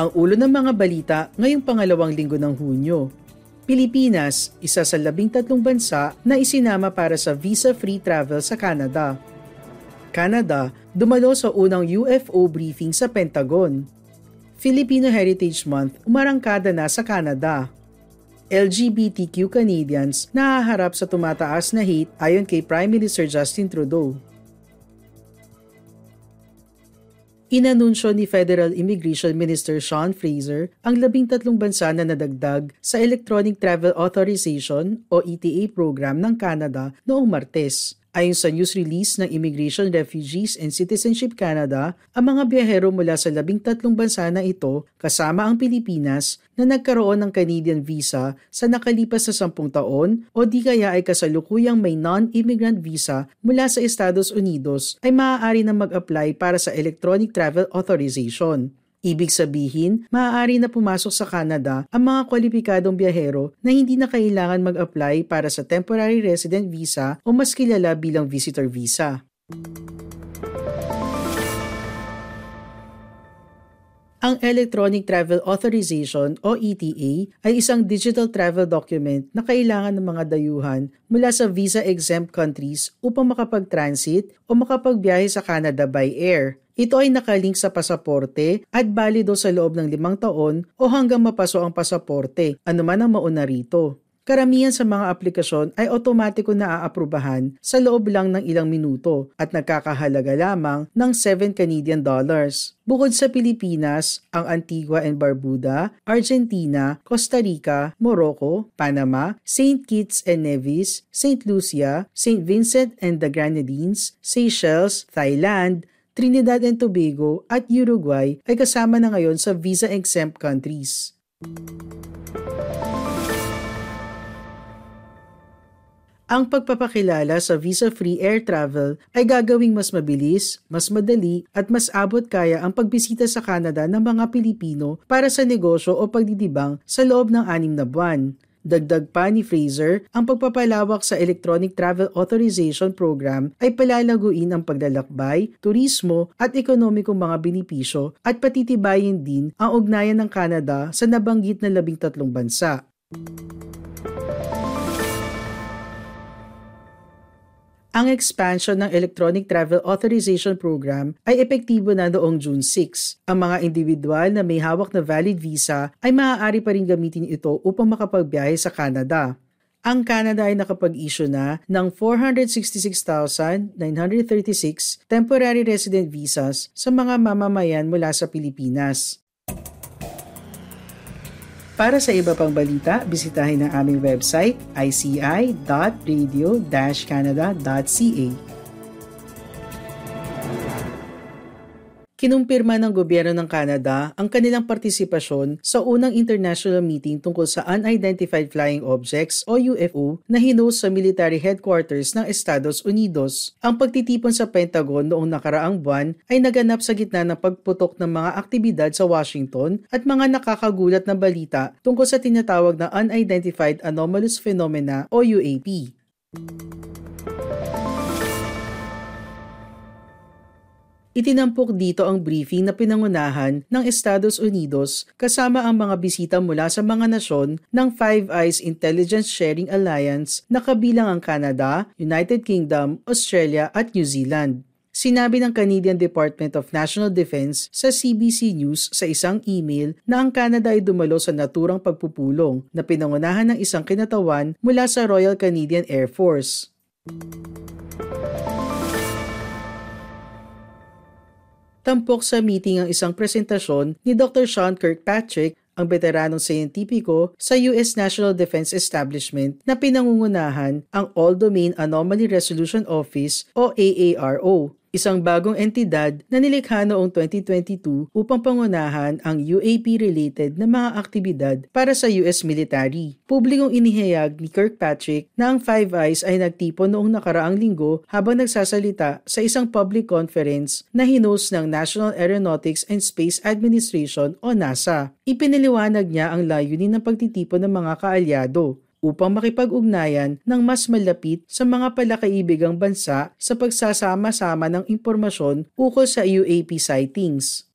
Ang ulo ng mga balita ngayong pangalawang linggo ng Hunyo. Pilipinas, isa sa labing tatlong bansa na isinama para sa visa-free travel sa Canada. Canada, dumalo sa unang UFO briefing sa Pentagon. Filipino Heritage Month umarangkada na sa Canada. LGBTQ Canadians nahaharap sa tumataas na hate ayon kay Prime Minister Justin Trudeau. Inanunsyo ni Federal Immigration Minister Sean Fraser ang labing tatlong bansa na nadagdag sa Electronic Travel Authorization o ETA program ng Canada noong Martes. Ayon sa news release ng Immigration, Refugees and Citizenship Canada, ang mga biyahero mula sa labing tatlong bansa na ito, kasama ang Pilipinas, na nagkaroon ng Canadian visa sa nakalipas na sampung taon o di kaya ay kasalukuyang may non-immigrant visa mula sa Estados Unidos ay maaari na mag-apply para sa Electronic Travel Authorization. Ibig sabihin, maaari na pumasok sa Canada ang mga kwalipikadong biyahero na hindi na kailangan mag-apply para sa temporary resident visa o mas kilala bilang visitor visa. Ang Electronic Travel Authorization o ETA ay isang digital travel document na kailangan ng mga dayuhan mula sa visa-exempt countries upang makapag-transit o makapagbiyahe sa Canada by air. Ito ay nakalink sa pasaporte at balido sa loob ng limang taon o hanggang mapaso ang pasaporte, anuman ang mauna rito. Karamihan sa mga aplikasyon ay otomatiko na aaprubahan sa loob lang ng ilang minuto at nagkakahalaga lamang ng 7 Canadian dollars. Bukod sa Pilipinas, ang Antigua and Barbuda, Argentina, Costa Rica, Morocco, Panama, St. Kitts and Nevis, St. Lucia, St. Vincent and the Grenadines, Seychelles, Thailand, Trinidad and Tobago at Uruguay ay kasama na ngayon sa visa-exempt countries. Ang pagpapakilala sa visa-free air travel ay gagawing mas mabilis, mas madali at mas abot kaya ang pagbisita sa Canada ng mga Pilipino para sa negosyo o pagdidibang sa loob ng anim na buwan. Dagdag pa ni Fraser, ang pagpapalawak sa Electronic Travel Authorization Program ay palalaguin ang paglalakbay, turismo at ekonomikong mga benepisyo at patitibayin din ang ugnayan ng Canada sa nabanggit na labing tatlong bansa. Ang expansion ng Electronic Travel Authorization Program ay epektibo na noong June 6. Ang mga individual na may hawak na valid visa ay maaari pa rin gamitin ito upang makapagbiyahe sa Canada. Ang Canada ay nakapag-issue na ng 466,936 temporary resident visas sa mga mamamayan mula sa Pilipinas. Para sa iba pang balita, bisitahin ang aming website ici.radio-canada.ca. Kinumpirma ng gobyerno ng Canada ang kanilang partisipasyon sa unang international meeting tungkol sa Unidentified Flying Objects o UFO na hinost sa military headquarters ng Estados Unidos. Ang pagtitipon sa Pentagon noong nakaraang buwan ay naganap sa gitna ng pagputok ng mga aktibidad sa Washington at mga nakakagulat na balita tungkol sa tinatawag na Unidentified Anomalous Phenomena o UAP. Itinampok dito ang briefing na pinangunahan ng Estados Unidos kasama ang mga bisita mula sa mga nasyon ng Five Eyes Intelligence Sharing Alliance na kabilang ang Canada, United Kingdom, Australia at New Zealand. Sinabi ng Canadian Department of National Defense sa CBC News sa isang email na ang Canada ay dumalo sa naturang pagpupulong na pinangunahan ng isang kinatawan mula sa Royal Canadian Air Force. Tampok sa meeting ang isang presentasyon ni Dr. Sean Kirkpatrick, ang veteranong siyentipiko sa US National Defense Establishment na pinangungunahan ang All Domain Anomaly Resolution Office o AARO. Isang bagong entidad na nilikha noong 2022 upang pangunahan ang UAP-related na mga aktibidad para sa US military. Publikong inihayag ni Kirkpatrick na ang Five Eyes ay nagtipon noong nakaraang linggo habang nagsasalita sa isang public conference na hinos ng National Aeronautics and Space Administration o NASA. Ipiniliwanag niya ang layunin ng pagtitipon ng mga kaalyado upang makipag-ugnayan ng mas malapit sa mga palakaibigang bansa sa pagsasama-sama ng impormasyon ukol sa UAP sightings.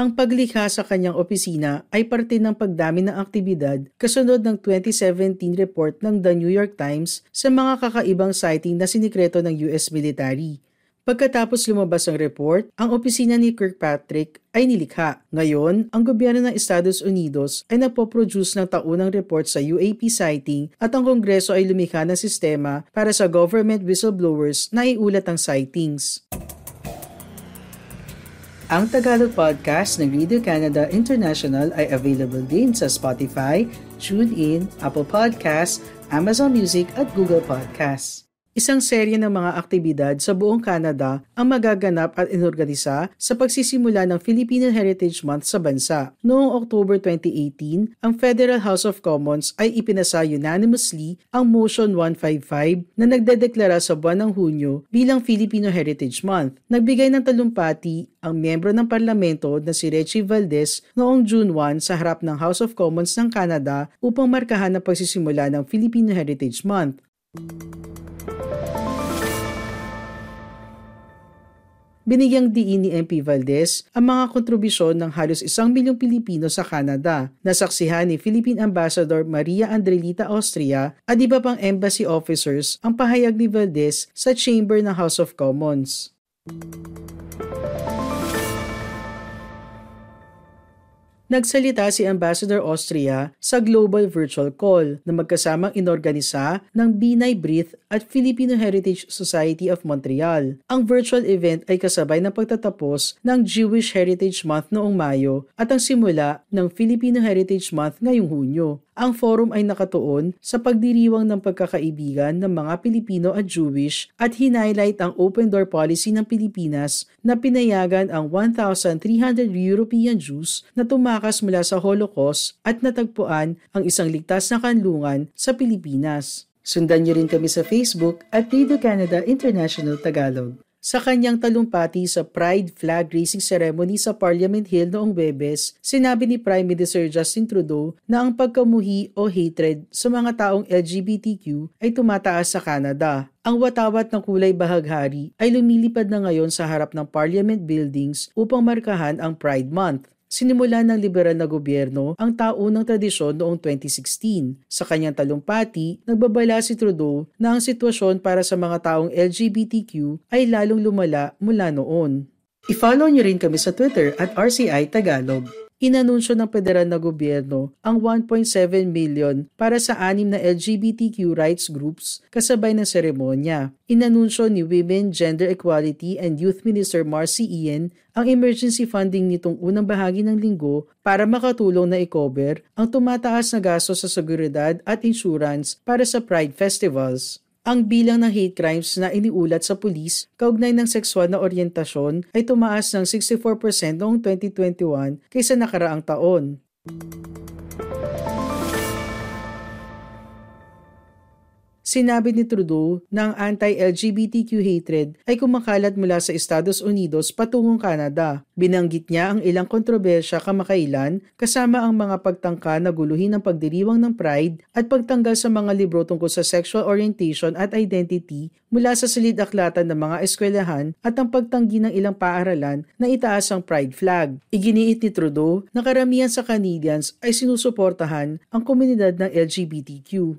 Ang paglikha sa kanyang opisina ay parte ng pagdami ng aktibidad kasunod ng 2017 report ng The New York Times sa mga kakaibang sighting na sinikreto ng US military. Pagkatapos lumabas ang report, ang opisina ni Kirkpatrick ay nilikha. Ngayon, ang gobyerno ng Estados Unidos ay nagpo-produce ng taunang report sa UAP sighting at ang Kongreso ay lumikha ng sistema para sa government whistleblowers na iulat ang sightings. Ang Tagalog podcast ng Radio Canada International ay available din sa Spotify, TuneIn, Apple Podcasts, Amazon Music at Google Podcasts. Isang serye ng mga aktibidad sa buong Canada ang magaganap at inorganisa sa pagsisimula ng Filipino Heritage Month sa bansa. Noong October 2018, ang Federal House of Commons ay ipinasa unanimously ang Motion 155 na nagdedeklara sa buwan ng Hunyo bilang Filipino Heritage Month. Nagbigay ng talumpati ang miyembro ng parlamento na si Reggie Valdez noong June 1 sa harap ng House of Commons ng Canada upang markahan ang pagsisimula ng Filipino Heritage Month. Binigyang diin ni MP Valdez ang mga kontribusyon ng halos isang milyong Pilipino sa Canada. Nasaksihan ni Philippine Ambassador Maria Andrelita Austria at iba pang embassy officers ang pahayag ni Valdez sa chamber ng House of Commons. Nagsalita si Ambassador Austria sa Global Virtual Call na magkasamang inorganisa ng Binay Breathe at Filipino Heritage Society of Montreal. Ang virtual event ay kasabay ng pagtatapos ng Jewish Heritage Month noong Mayo at ang simula ng Filipino Heritage Month ngayong Hunyo. Ang forum ay nakatuon sa pagdiriwang ng pagkakaibigan ng mga Pilipino at Jewish at hinighlight ang open door policy ng Pilipinas na pinayagan ang 1,300 European Jews na tumakas mula sa Holocaust at natagpuan ang isang ligtas na kanlungan sa Pilipinas. Sundan niyo rin kami sa Facebook at Radio Canada International Tagalog. Sa kanyang talumpati sa Pride Flag Raising Ceremony sa Parliament Hill noong Webes, sinabi ni Prime Minister Justin Trudeau na ang pagkamuhi o hatred sa mga taong LGBTQ ay tumataas sa Canada. Ang watawat ng kulay bahaghari ay lumilipad na ngayon sa harap ng Parliament buildings upang markahan ang Pride Month. Sinimula ng liberal na gobyerno ang taunang tradisyon noong 2016. Sa kanyang talumpati, nagbabala si Trudeau na ang sitwasyon para sa mga taong LGBTQ ay lalong lumala mula noon. I-follow niyo rin kami sa Twitter at RCI Tagalog inanunsyo ng federal na gobyerno ang 1.7 million para sa anim na LGBTQ rights groups kasabay ng seremonya. Inanunsyo ni Women, Gender Equality and Youth Minister Marcy Ian ang emergency funding nitong unang bahagi ng linggo para makatulong na i-cover ang tumataas na gasto sa seguridad at insurance para sa Pride Festivals. Ang bilang ng hate crimes na iniulat sa pulis kaugnay ng sexual na oryentasyon ay tumaas ng 64% noong 2021 kaysa nakaraang taon. Sinabi ni Trudeau na ang anti-LGBTQ hatred ay kumakalat mula sa Estados Unidos patungong Canada. Binanggit niya ang ilang kontrobersya kamakailan kasama ang mga pagtangka na guluhin ng pagdiriwang ng pride at pagtanggal sa mga libro tungkol sa sexual orientation at identity mula sa silid-aklatan ng mga eskwelahan at ang pagtanggi ng ilang paaralan na itaas ang pride flag. Iginiit ni Trudeau na karamihan sa Canadians ay sinusuportahan ang komunidad ng LGBTQ.